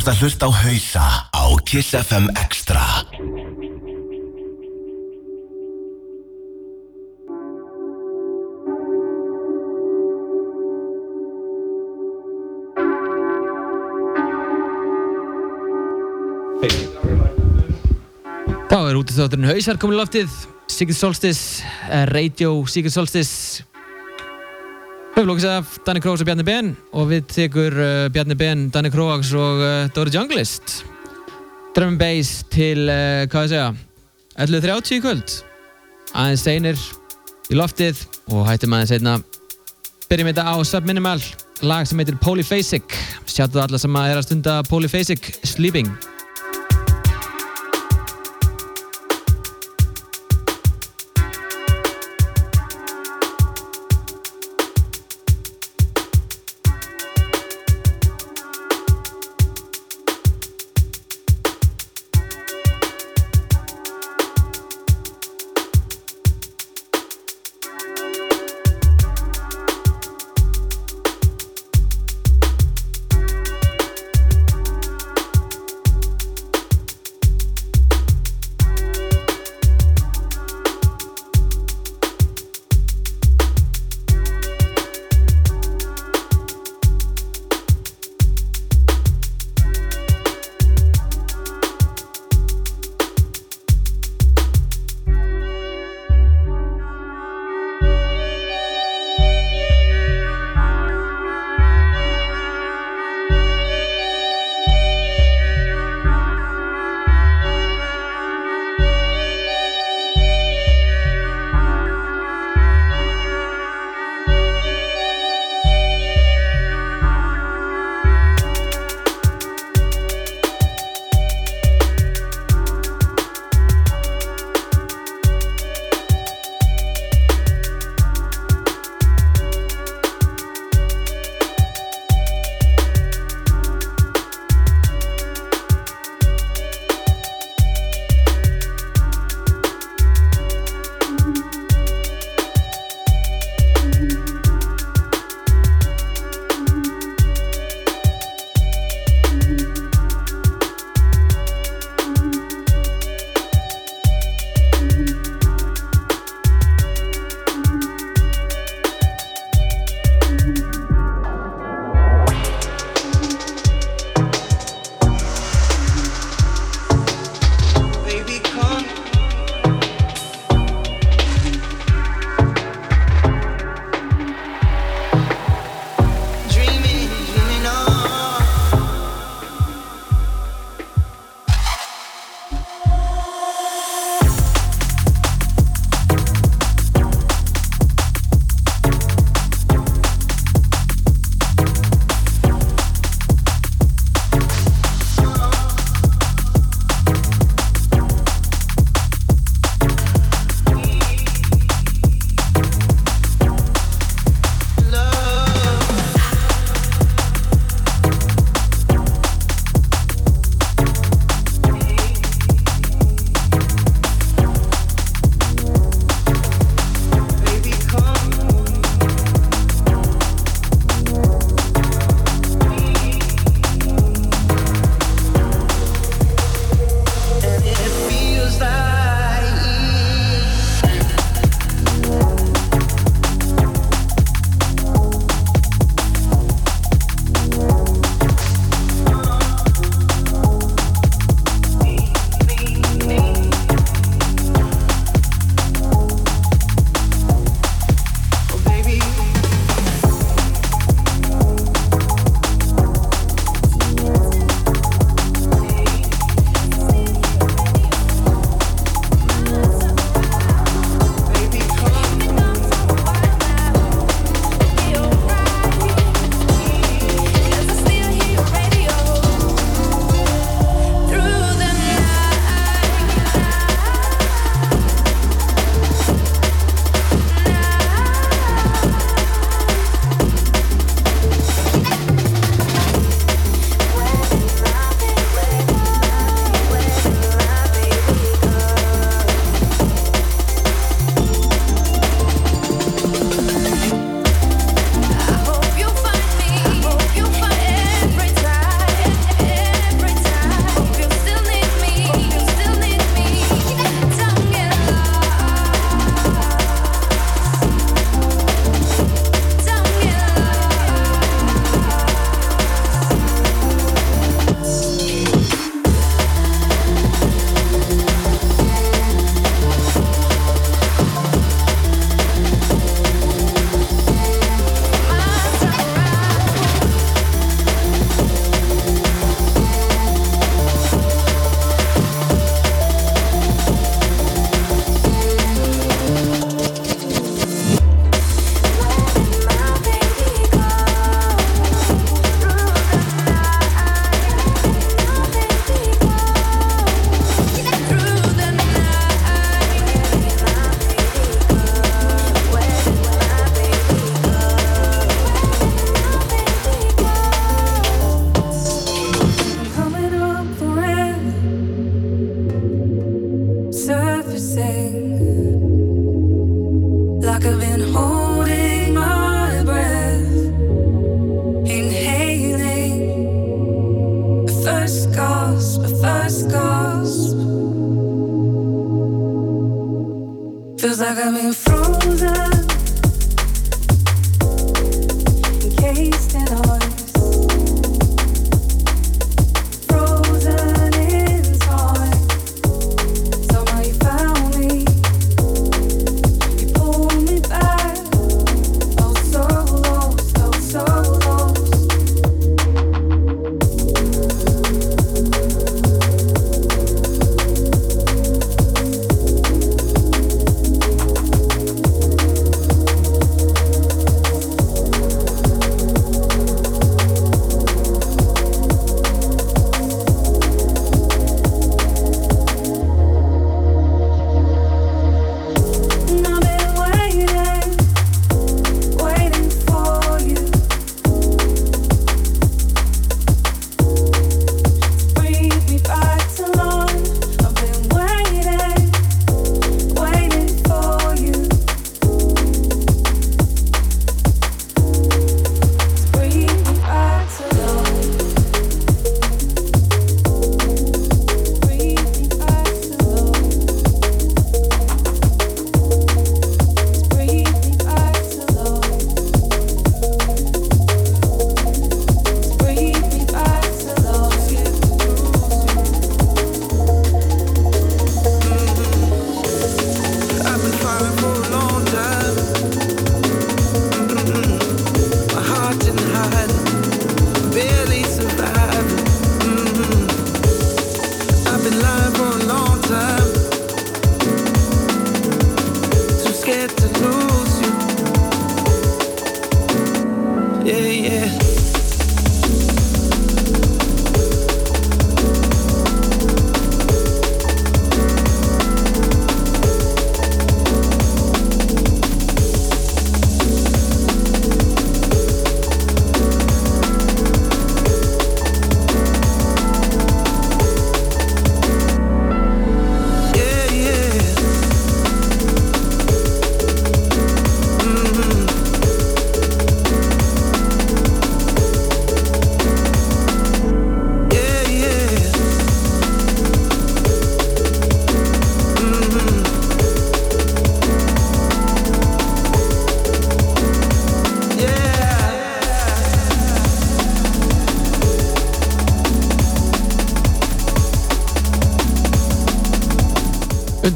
ert að hlusta á hausa á Kiss FM Extra. Þá er út í þátturinn Hausar komin í loftið Secret Solstice, Radio Secret Solstice Höflókis af Danni Kroax og Bjarni Ben og við tekur uh, Bjarni Ben, Danni Kroax og uh, Dóri Junglist. Drum and Bass til, uh, hvað ég segja 11.30 í kvöld. Aðeins steinir í loftið og hættum aðeins einna byrjum þetta á Subminimal lag sem heitir Polyphasic. Sjáttu alla sem að er að stunda Polyphasic Sleeping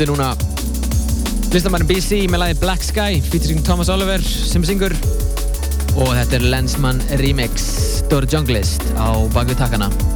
undir núna listamærin BC með lagi Black Sky featuring Thomas Oliver sem syngur. Og þetta er Lensman Remix Dóri Junglist á bakvið takkana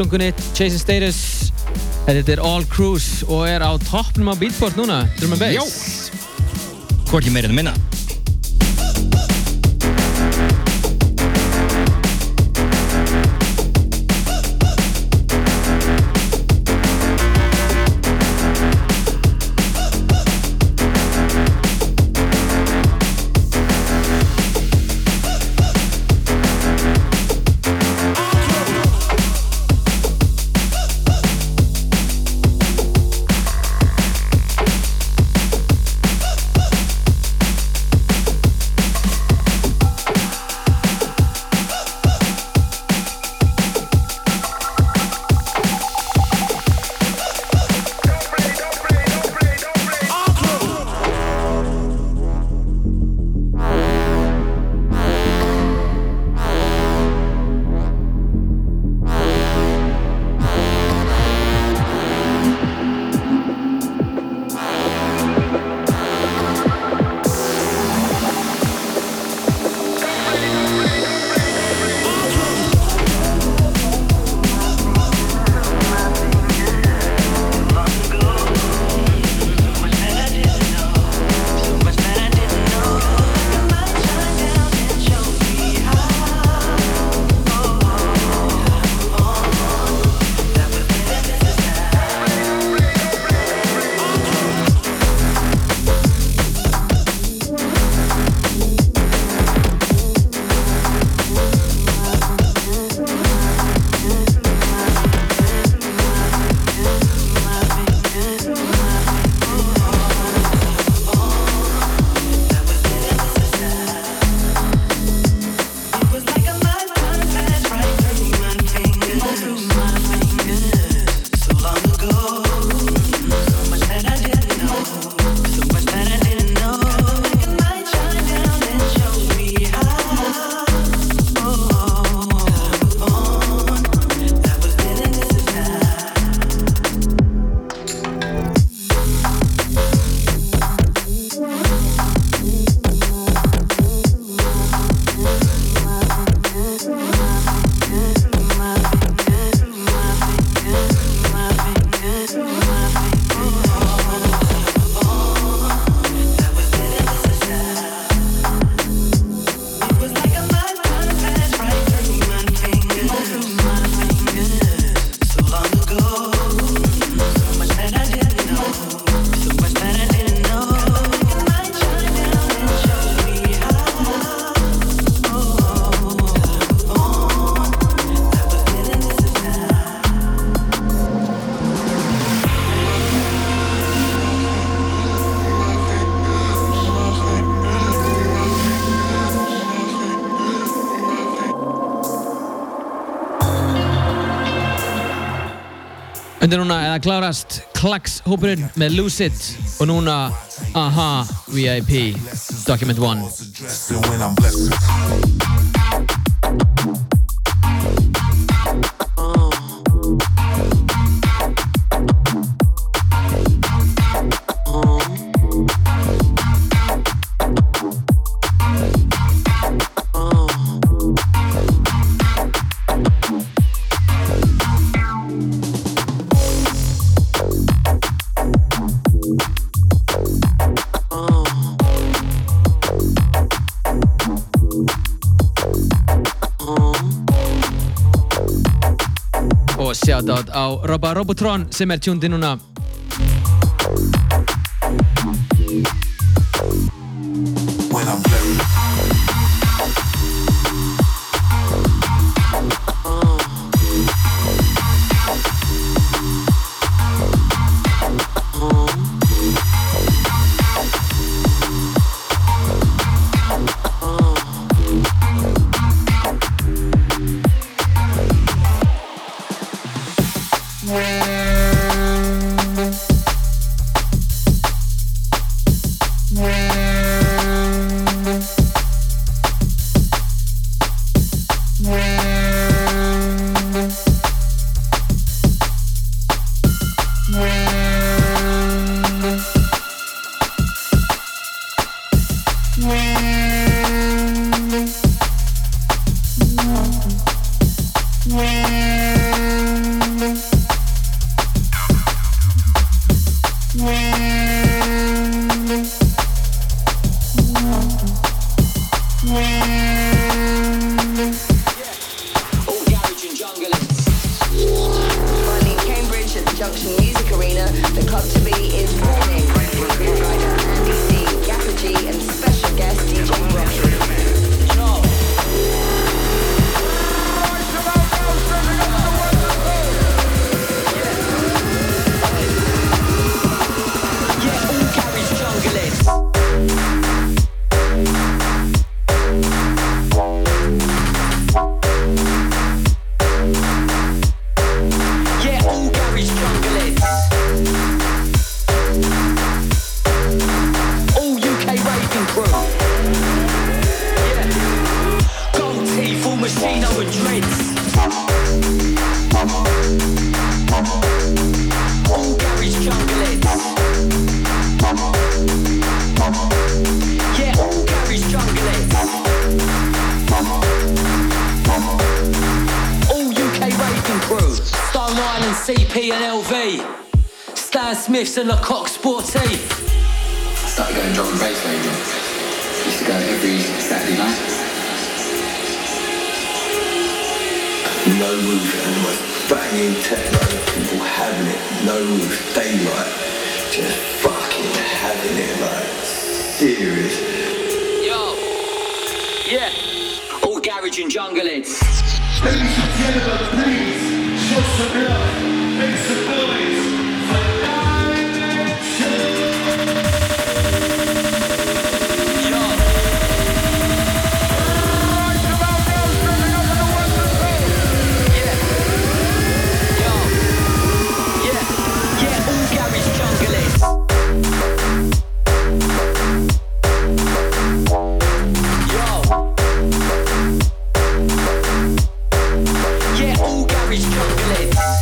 splungunni Chasing Status. Þetta er All Cruise og er á toppnum á Beatport núna. Já. Bass Hvorki meira en minna Þetta er núna eða klárast klagshópurinn með Lose It og núna Aha VIP Document 1 shoutout á Robba Robotron sem er tjúndinuna Rich calculated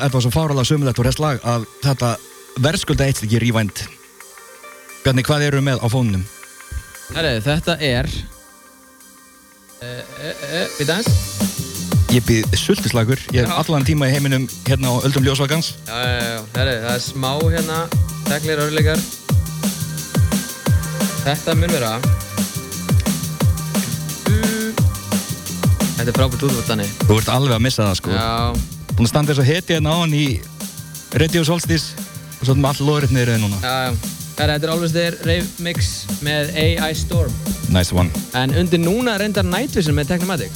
þetta var svo fáralega sömulegt og rest lag að þetta verðskulda eitt ekki Rewind. Bjarni, hvað eru með á fónunum? Herri, þetta er... Uh, uh, uh, við dans? Ég býð sultislagur, ég hef allan tíma í heiminum hérna á Öldum Ljósvagans. Já, já, já. Herri, það er smá hérna, teklir örleikar. Þetta mun vera... Þetta er frábært útvartani. Þú ert alveg að missa það sko. Já, Búin að standa þess að heti hérna á hann í Radio Solstice og svo erum við all loðrið niður eða núna. Herri, þetta er Always There Rave Mix með AI Storm. Nice one. En undir núna reyndar Night Vision með Technomatic.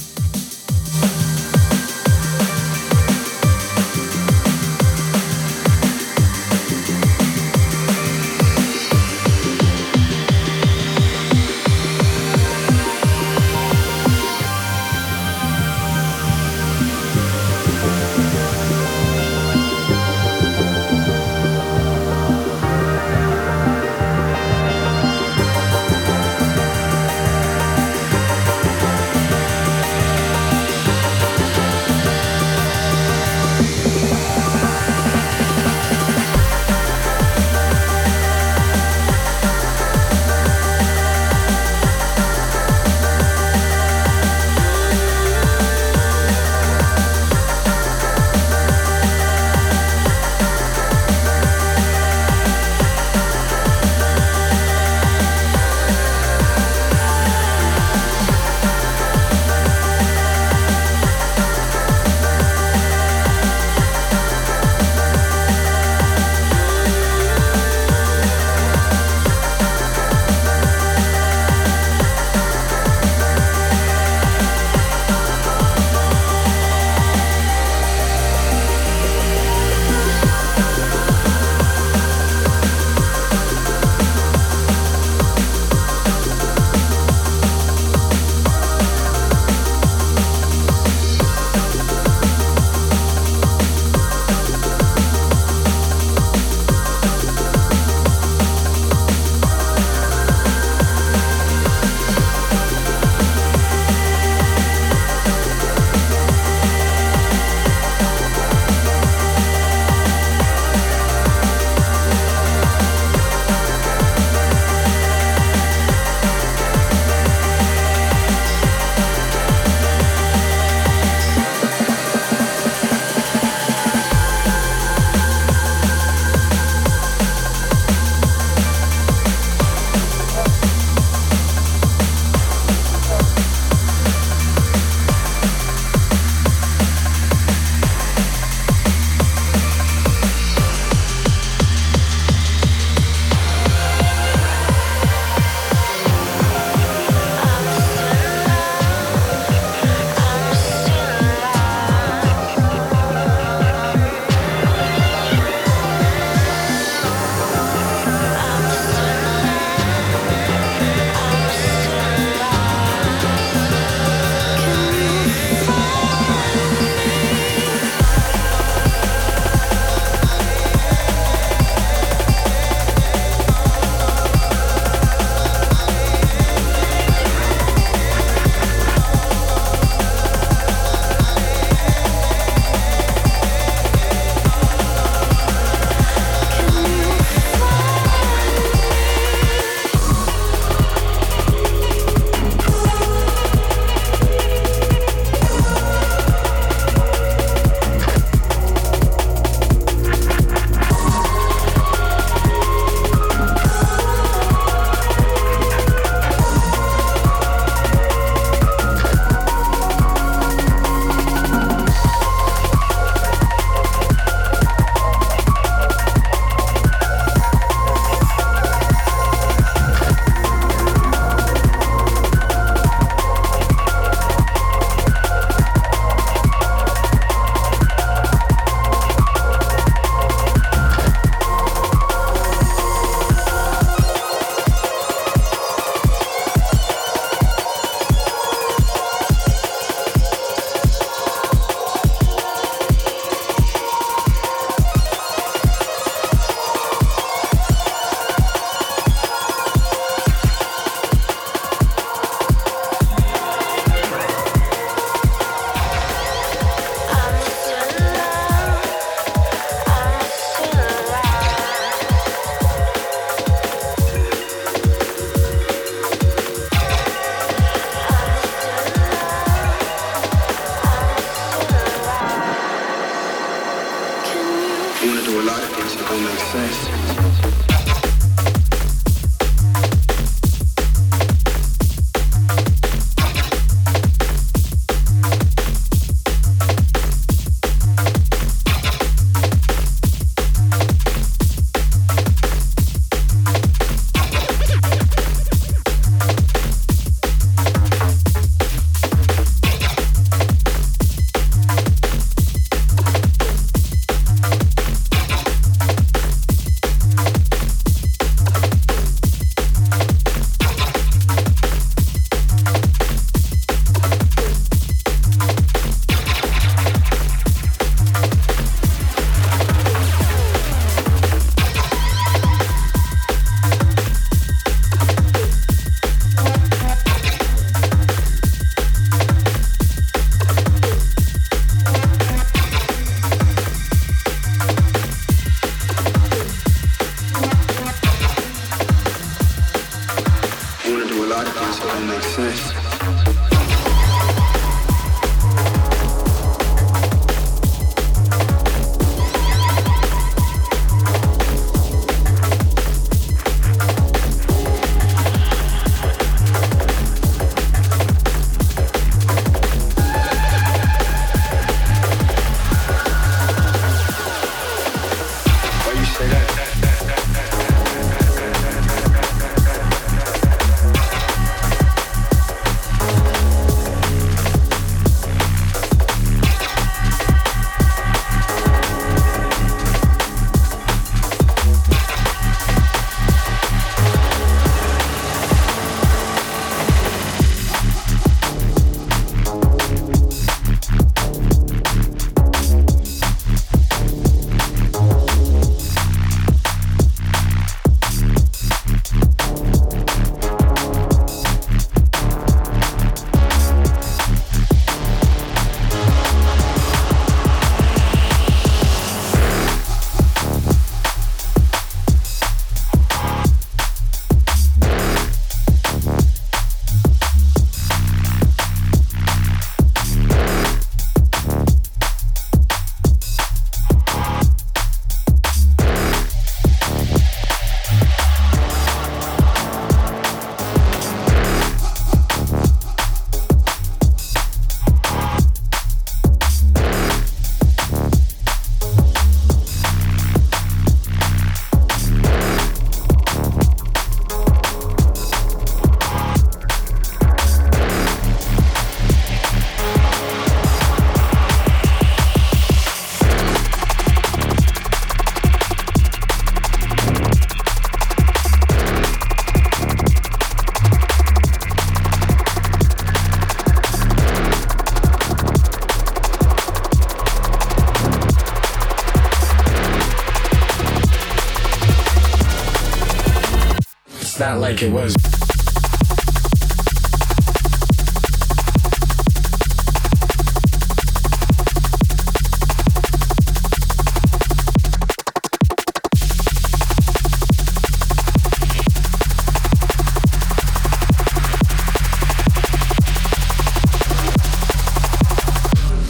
Like it was.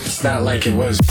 It's not like it was.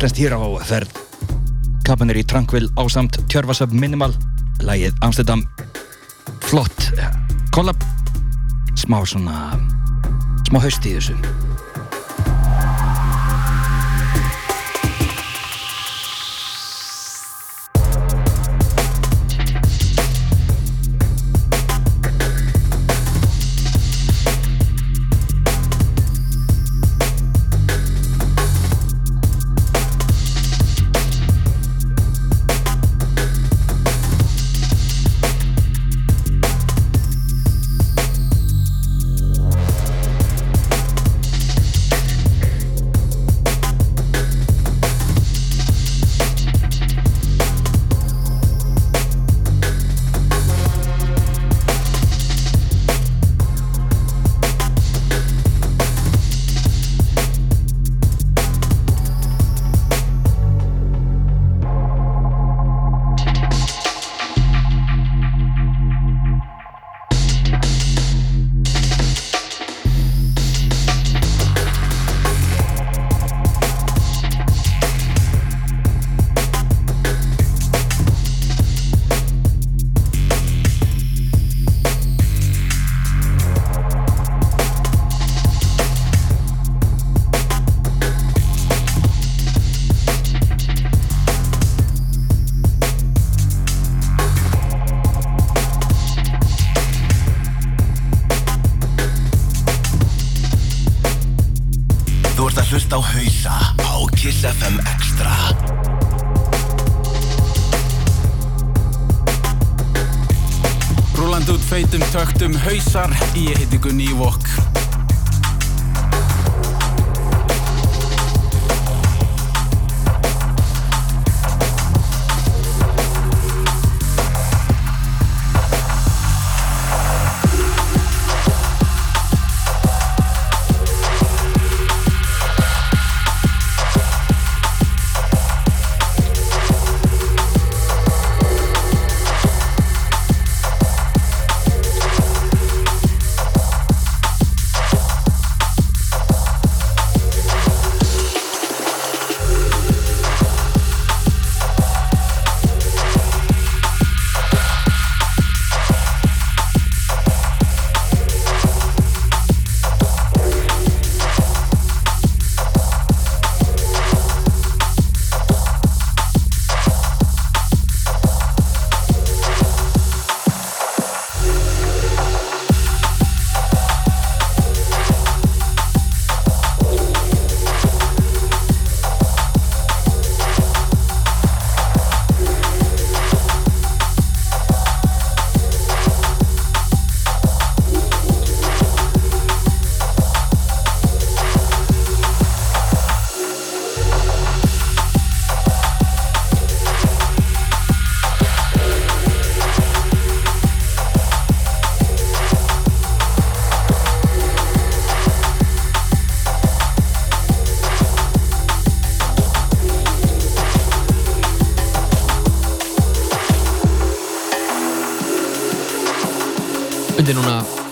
Íslandst hýra á ferð. Kapanir í Tranquil ásamt Tjörfasöf Minimal Lægið Amsterdam. Flott Collab Smá svona Smá haust í þessu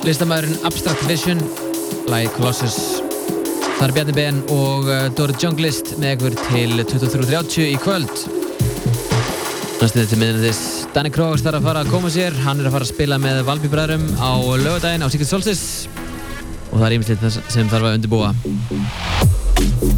listamæðurinn Abstract Vision Lagi Colossus. Það er Bjarni Ben og uh, Dóri Junglist með ykkur til 23.30 í kvöld. Næstu þetta miðnættis. Danny Krogs þarf að fara að koma sér. Hann er að fara að spila með Valby bræðurum á lögadaginn á Secret Solstice. Og það er ímislegt sem þarf að undirbúa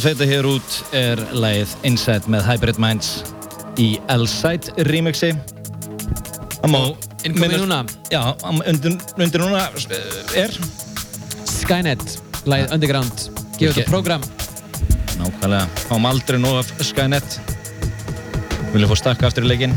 að feita hér út er lagið Inside með Hybrid Minds í L-Side remixi. Það má Innkomið núna? Já, undir, undir núna eh, er? Skynet, lagið Underground. Ok. þetta program Nákvæmlega, fáum aldrei nóg af Skynet. Viljum fá stakka aftur í leikinn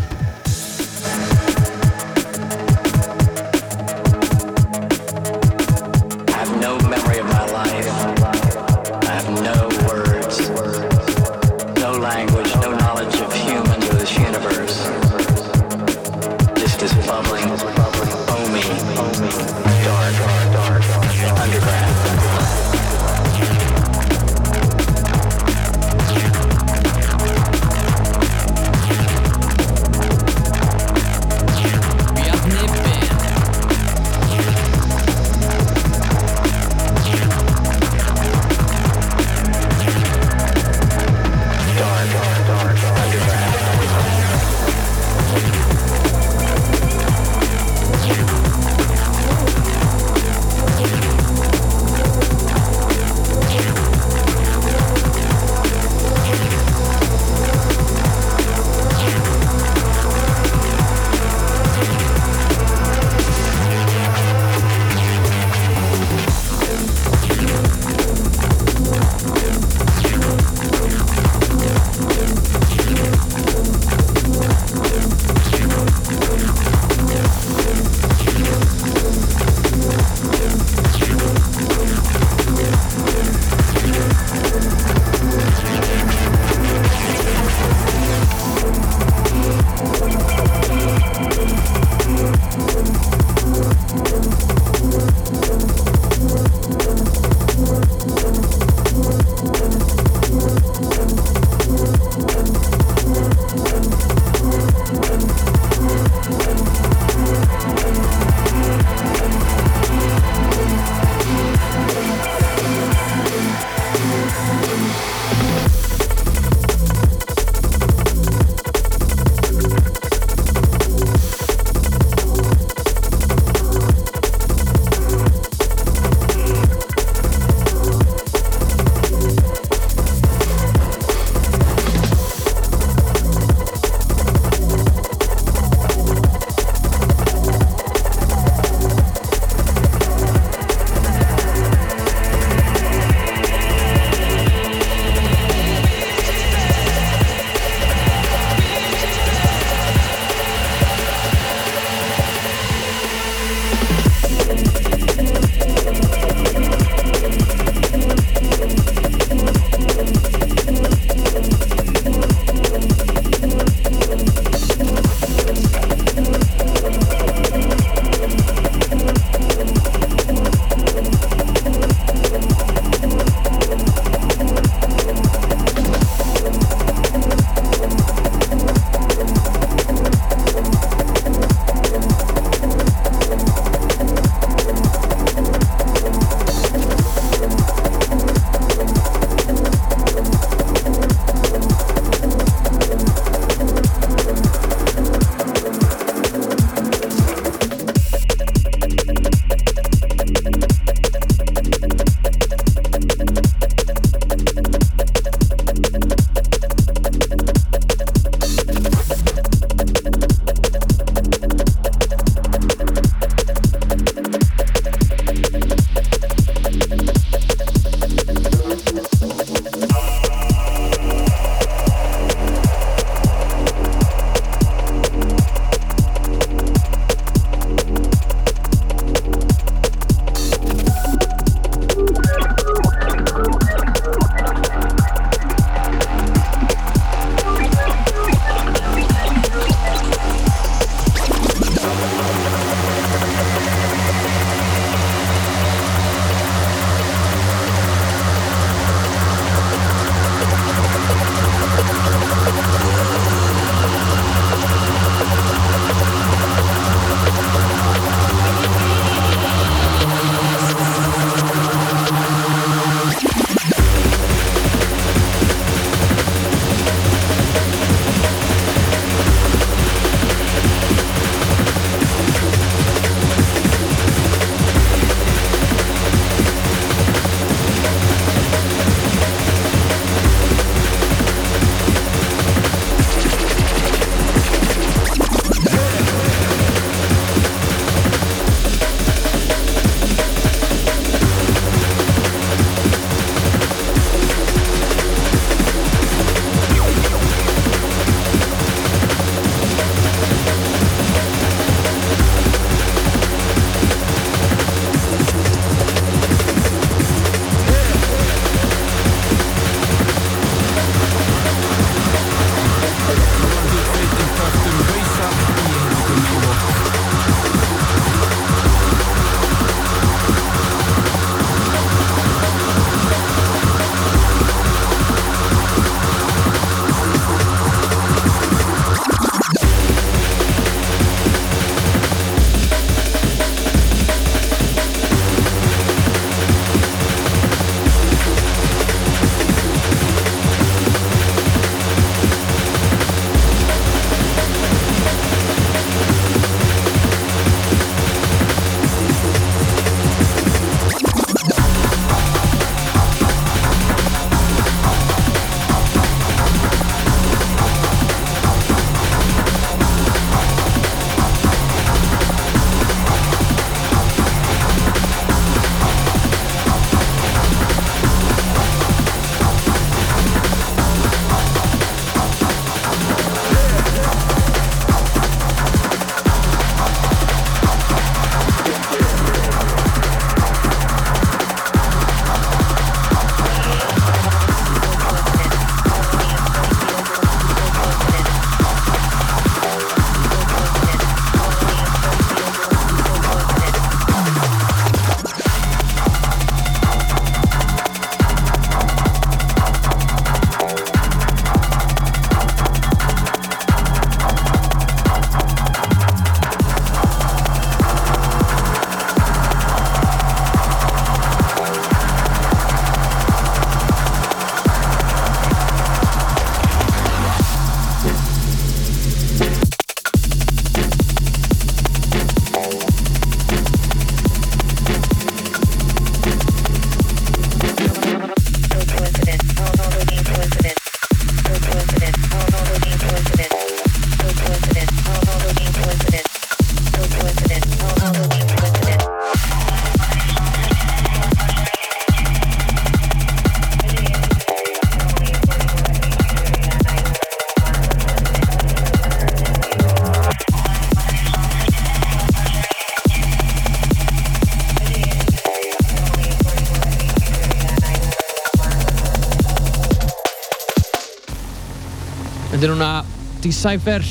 Þetta er núna Decipher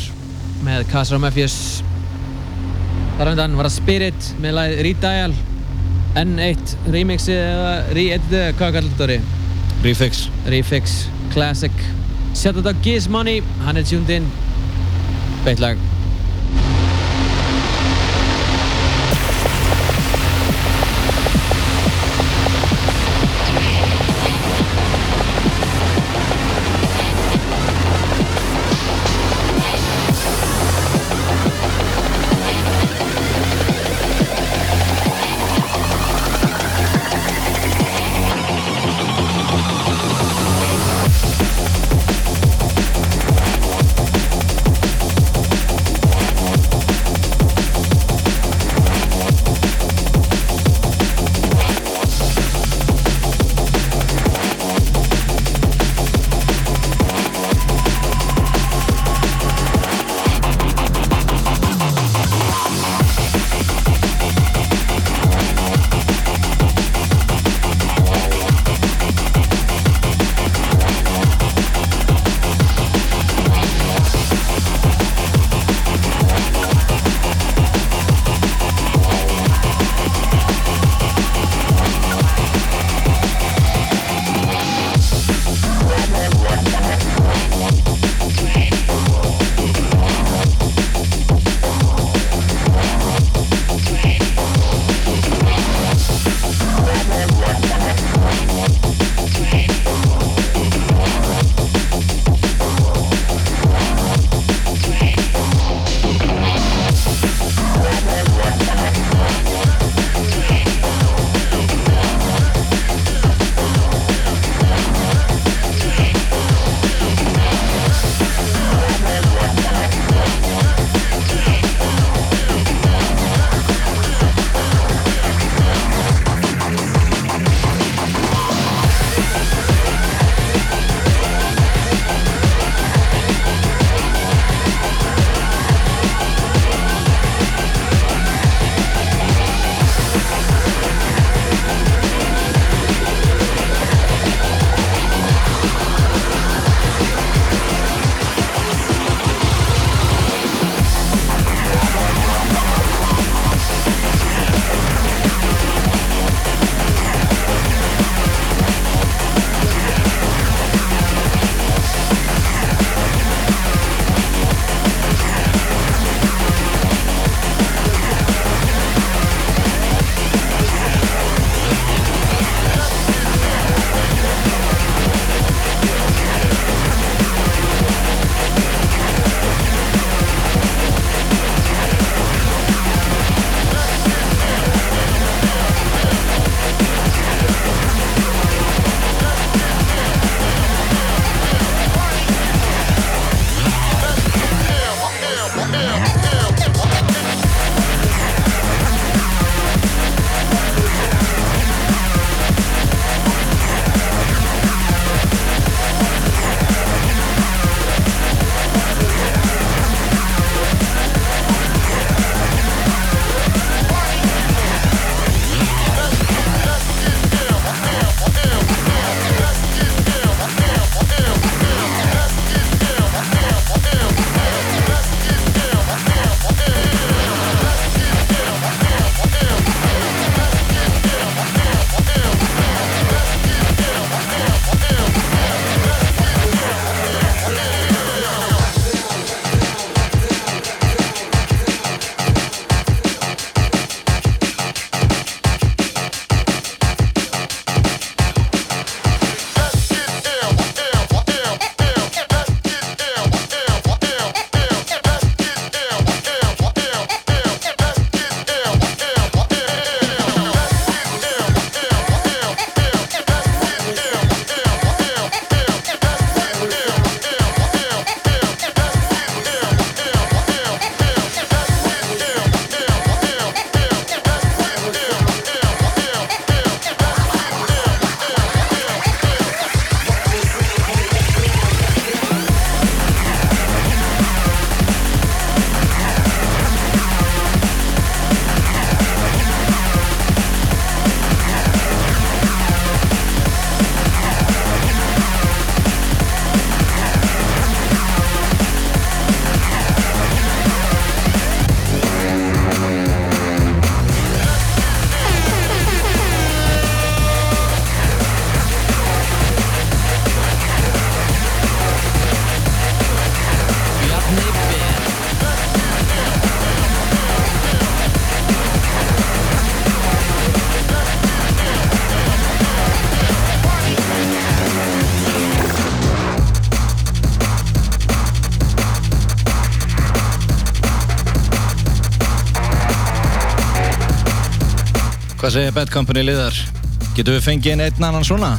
með og Mephius. Þar undan var það Spirit með lagið Redial N1 remixi eða re-editið eða hvað kallar þetta orði? Refix. Refix Classic. Sett þetta á Giz Money Hann er tuned in. Beitt lag Hvað segir Bad Company liðar? Getur við fengið einn annan svona?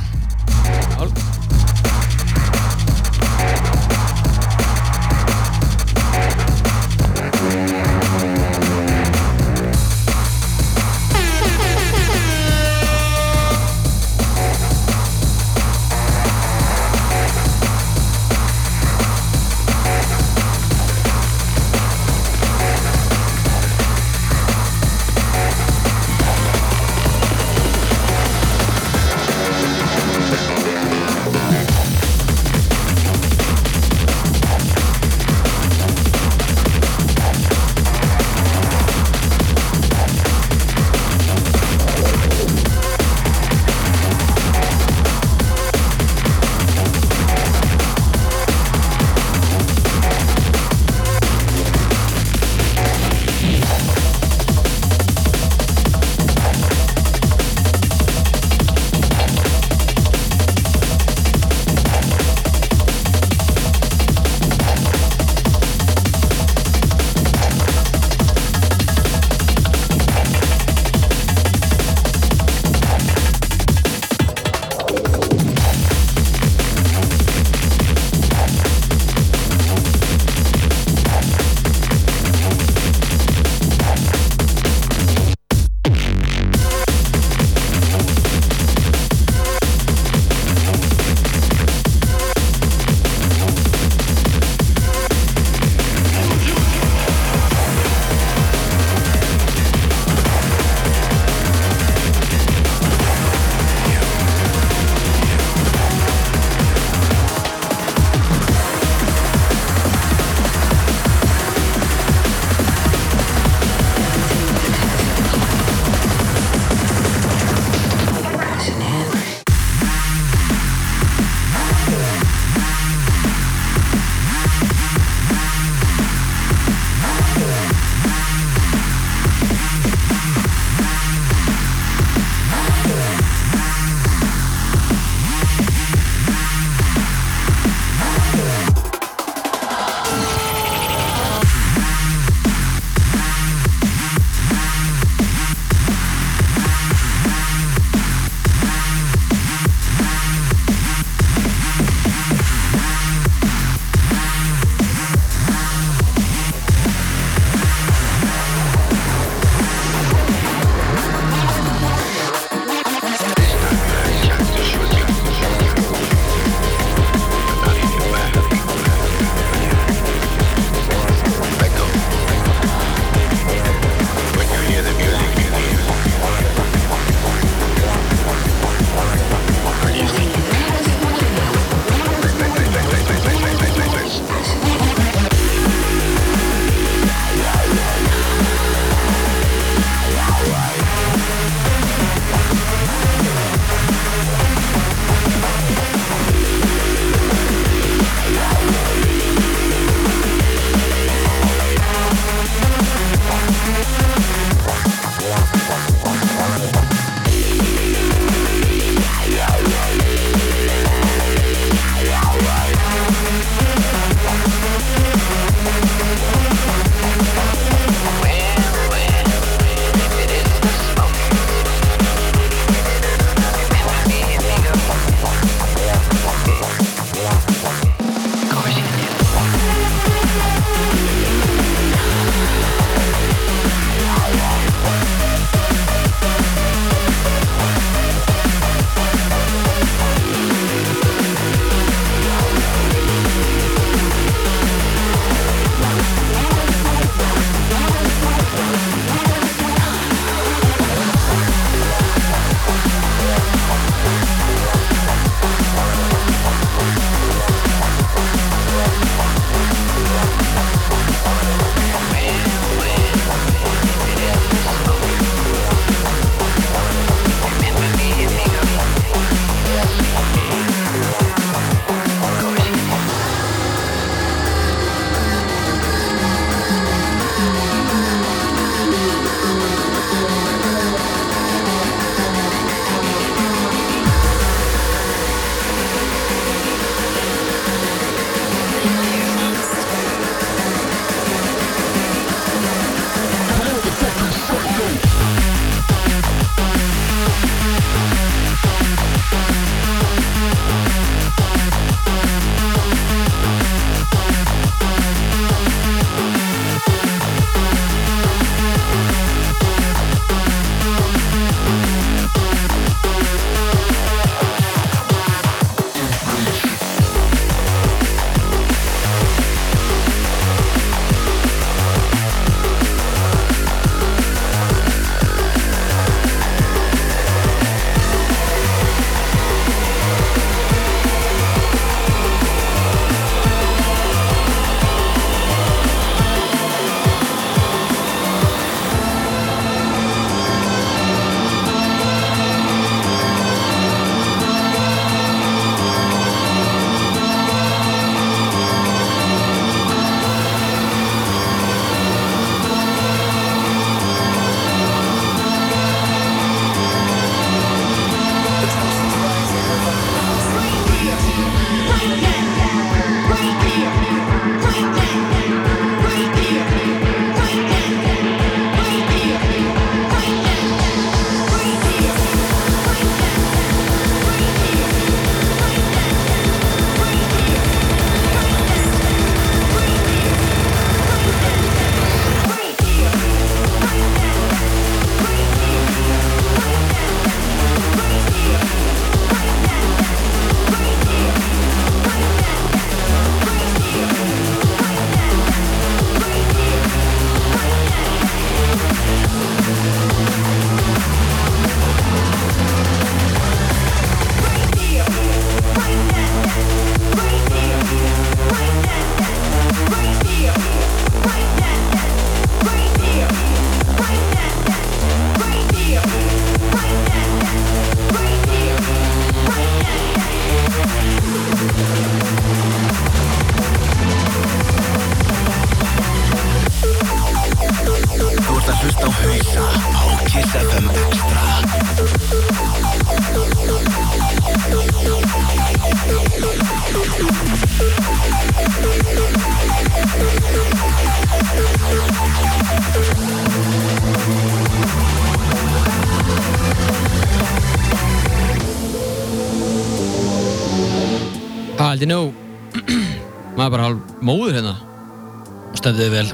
Stefðið vel.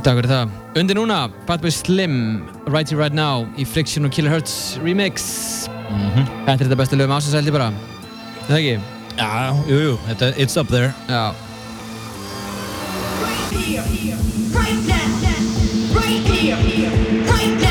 Takk fyrir það. Undir núna Fatboy Slim Right Here Right Now í Friction og Killer Hurts remix. Þetta er þetta besta lögum ég bara. Það ekki? Já, jú, jú, þetta, it's up there. Já. Take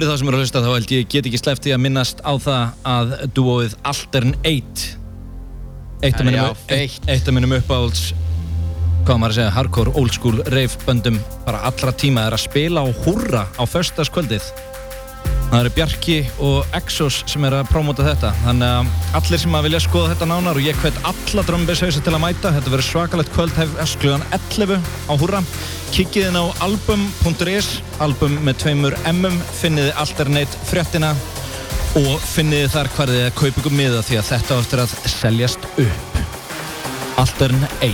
Fyrir það sem eru að hlusta þá held ég get ekki sleppt því að minnast á það að dúóið Altern 8 Eitt af minnum, eitt, eitt minnum uppáhalds hvað maður að segja, hardcore, old school rave böndum bara allra tíma er að spila á húrra á föstaskvöldið það eru Bjarki og Exos sem er að prómóta þetta. Þannig að allir sem að vilja skoða þetta nánar og ég hvet alla drömbishauðsa til að mæta þetta verður svakalegt kvöld hefst klugan 11 á húrra kikkið inn á album.is album með tveimur M-um finniði alternate fréttina og finniði þar hvað þið að kaupa ykkur miða því að þetta áttur að seljast upp. Altern 8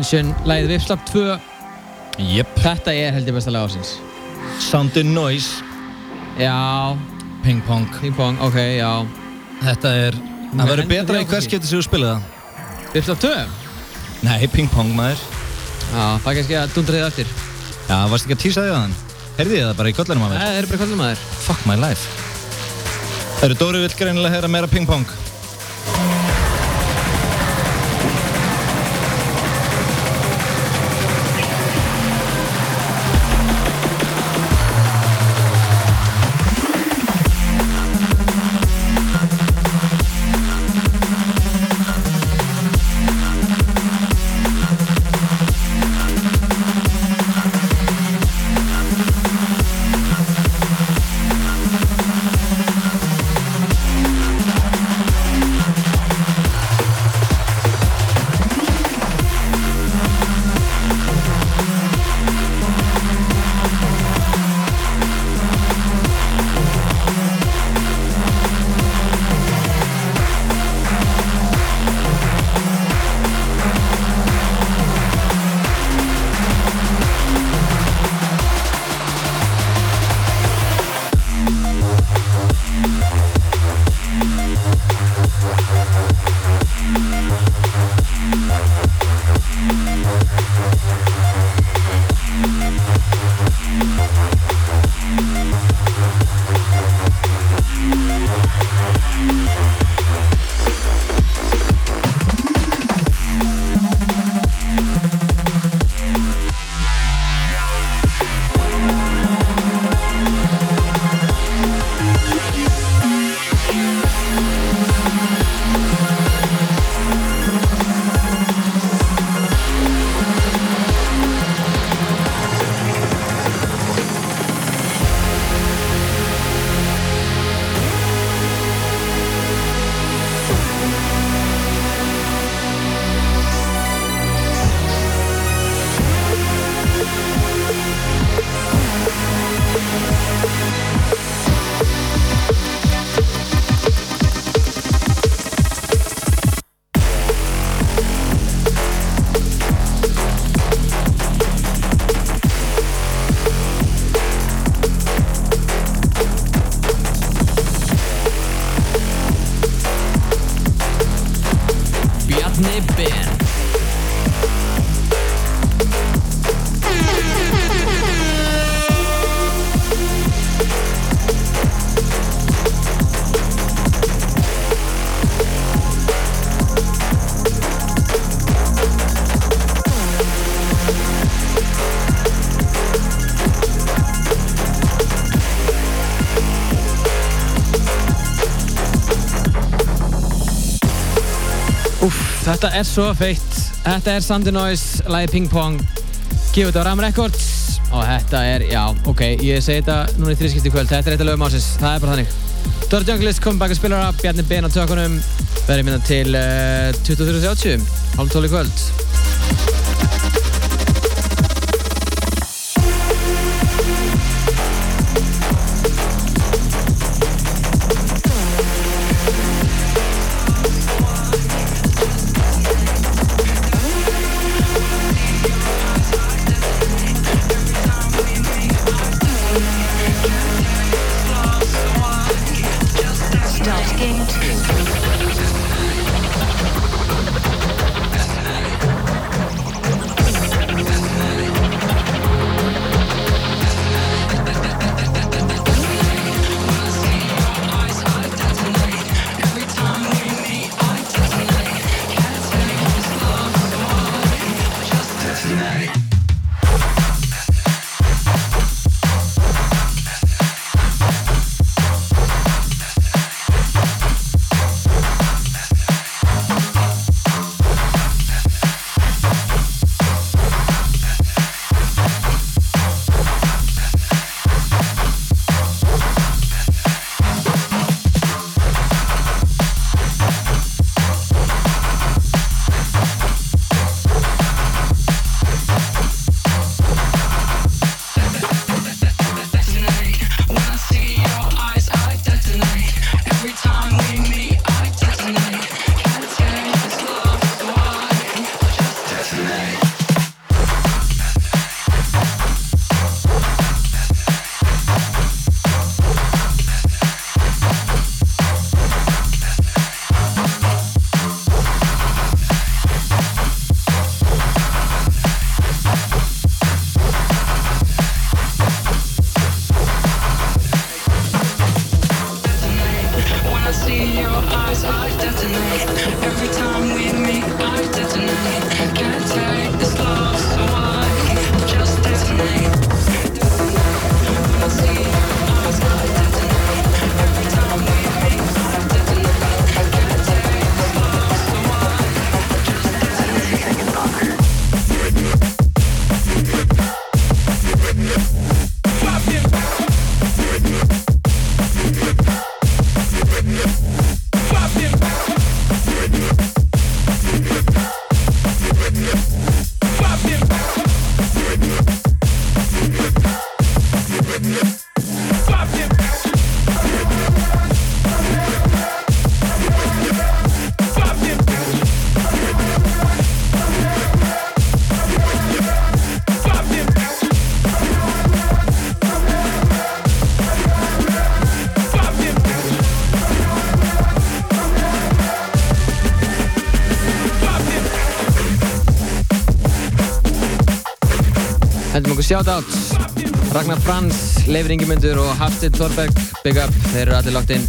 Dimension, lagið Vipslap 2 Jep, Þetta er held ég besta lag ásins Sound in Noise. Já, Ping Pong. Ping pong, ok, já. Þetta er, Nei, það verður betra í hvers getur sem þú spila það? Vipslap 2? Nei, Ping Pong maður. Já, það kannski að dundra þið eftir. Já, varst ekki að tísa því að hann? Herði ég það bara í kollanum að Nei, mér? það er bara kvöldum aður Fuck my life. Eru Dóri vill greinilega heyra meira Ping Pong? Þetta er svo feitt. Þetta er Sandy Noise, lagi Ping Pong. Gefið þetta á Ram Records. Og þetta er, já, ok, ég segi þetta núna í þrískipti kvöld, þetta er eitt af lögum ásins það er bara þannig. Dora Junglist kom baka spilara, Bjarni Ben á tökunum. Verður minna til uh, 23.30 hálf tóli kvöld shoutout Ragnar Frans, Leifur Ingemundur og Hafstid Þorberg Big up, þeir eru allir lagt inn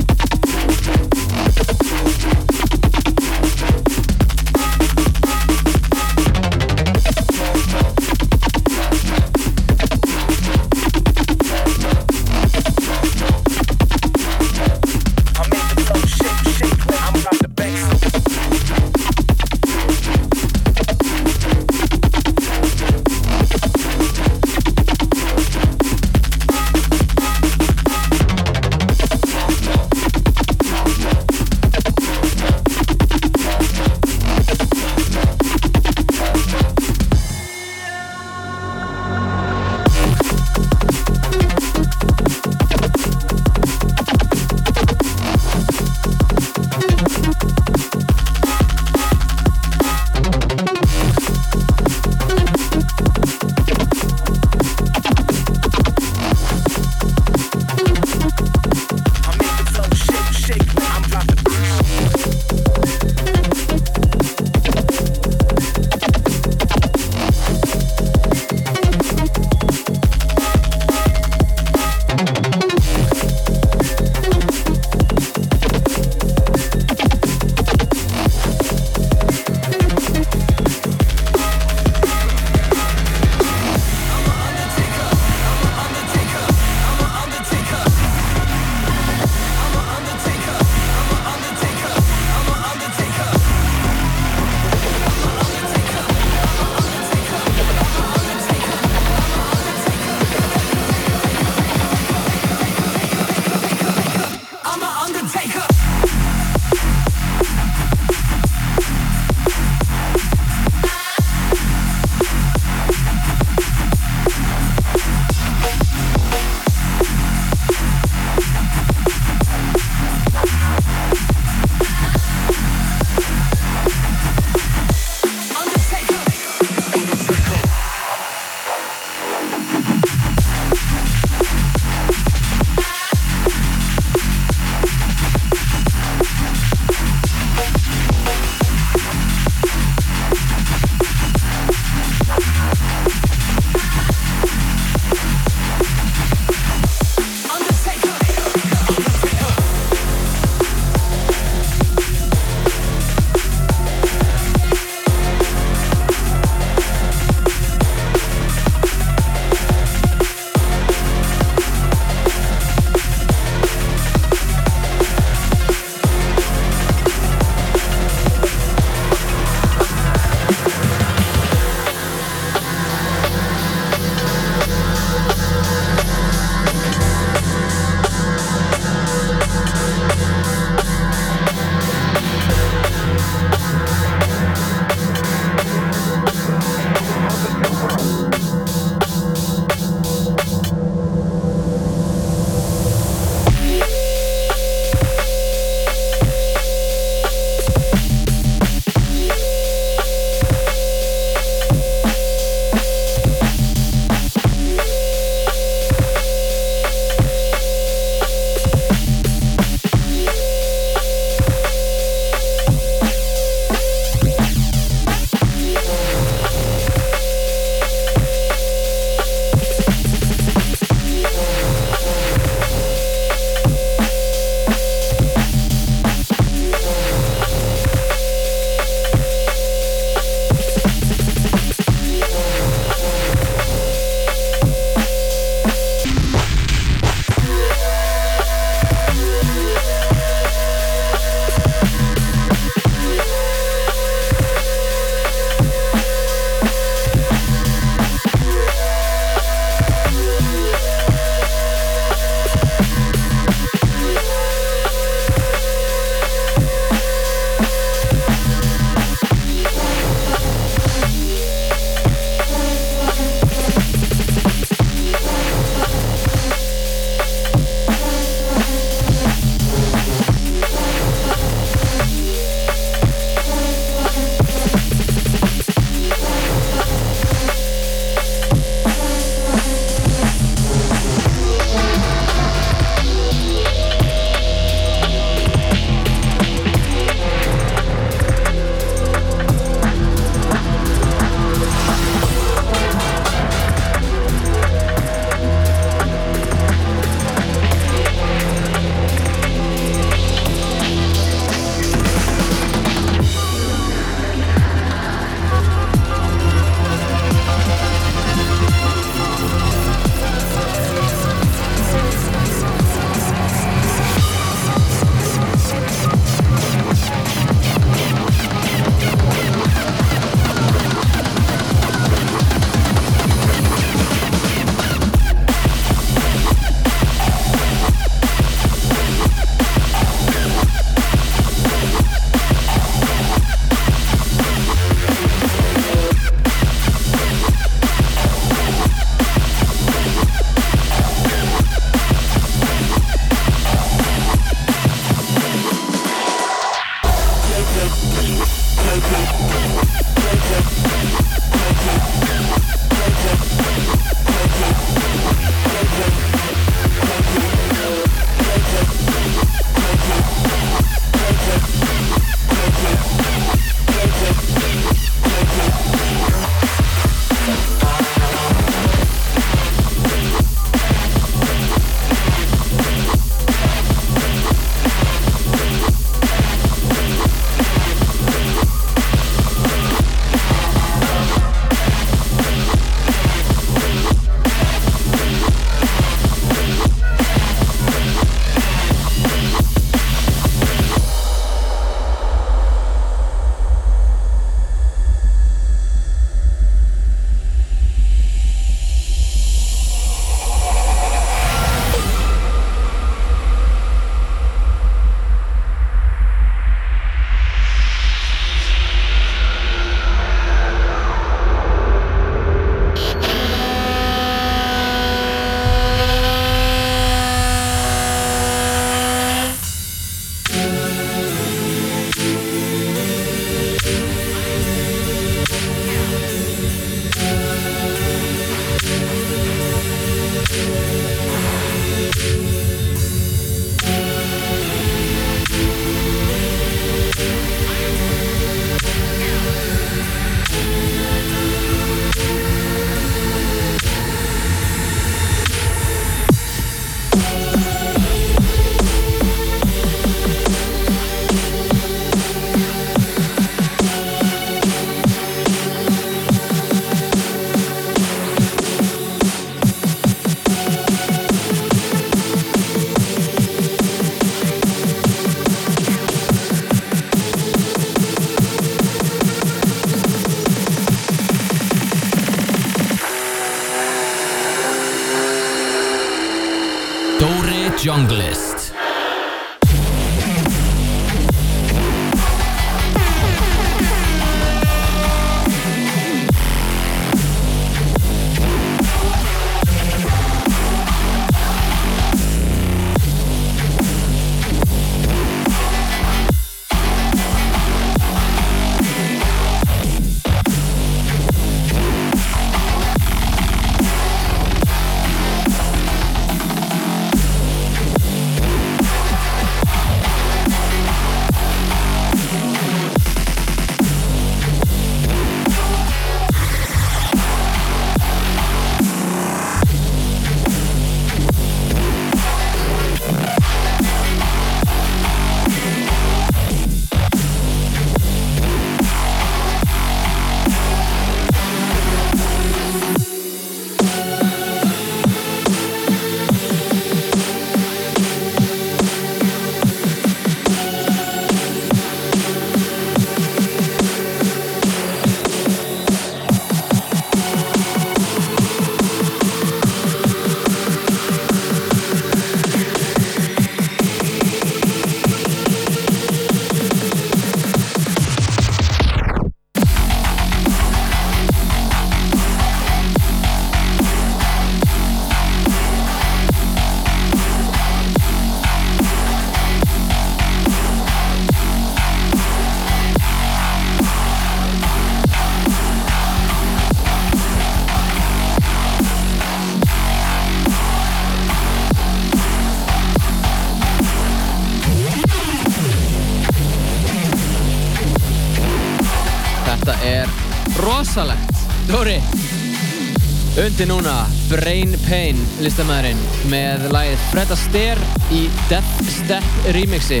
undir núna Brain Pain listamæðurinn með lagið Fred Astaire í Death Step remixi.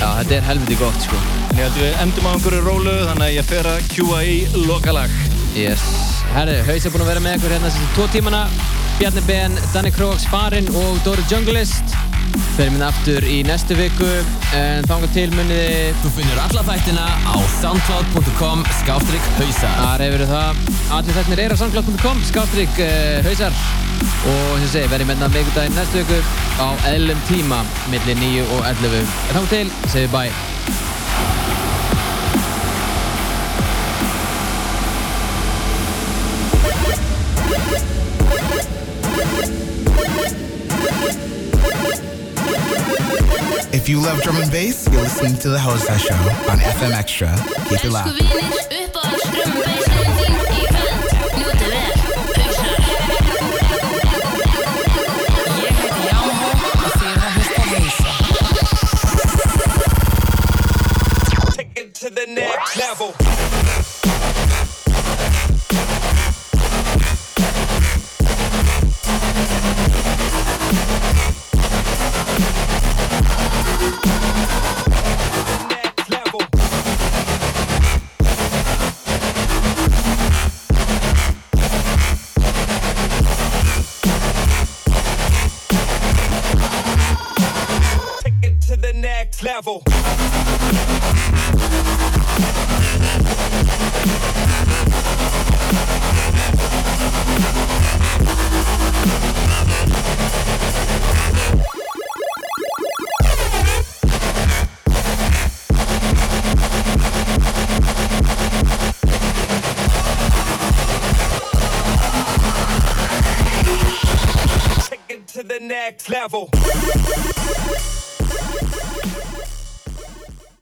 Já, þetta er helviti gott sko. Ég held við endum á einhverju rólu þannig að ég fer að kjúa í lokalag. Yes. Herri, Haus er búinn að vera með ykkur hérna þessi tvo tímana. Bjarni Ben, Danny Kroaks farinn og Dóri Junglist. Ferum hérna aftur í næstu viku en þángar til muniði... Þú finnur alla þættina á soundcloud.com skástrygg hausar Þar hefur það. Allir þættinir er á soundcloud.com skástrygg uh, hausar. Og sem segi, verðum hérna vikudaginn næstu viku á eðlum tíma millir 9 og 11. En þángar til, við bye. If you love drum and bass, you're listening to The Hosa Show on FM Extra. Keep it locked.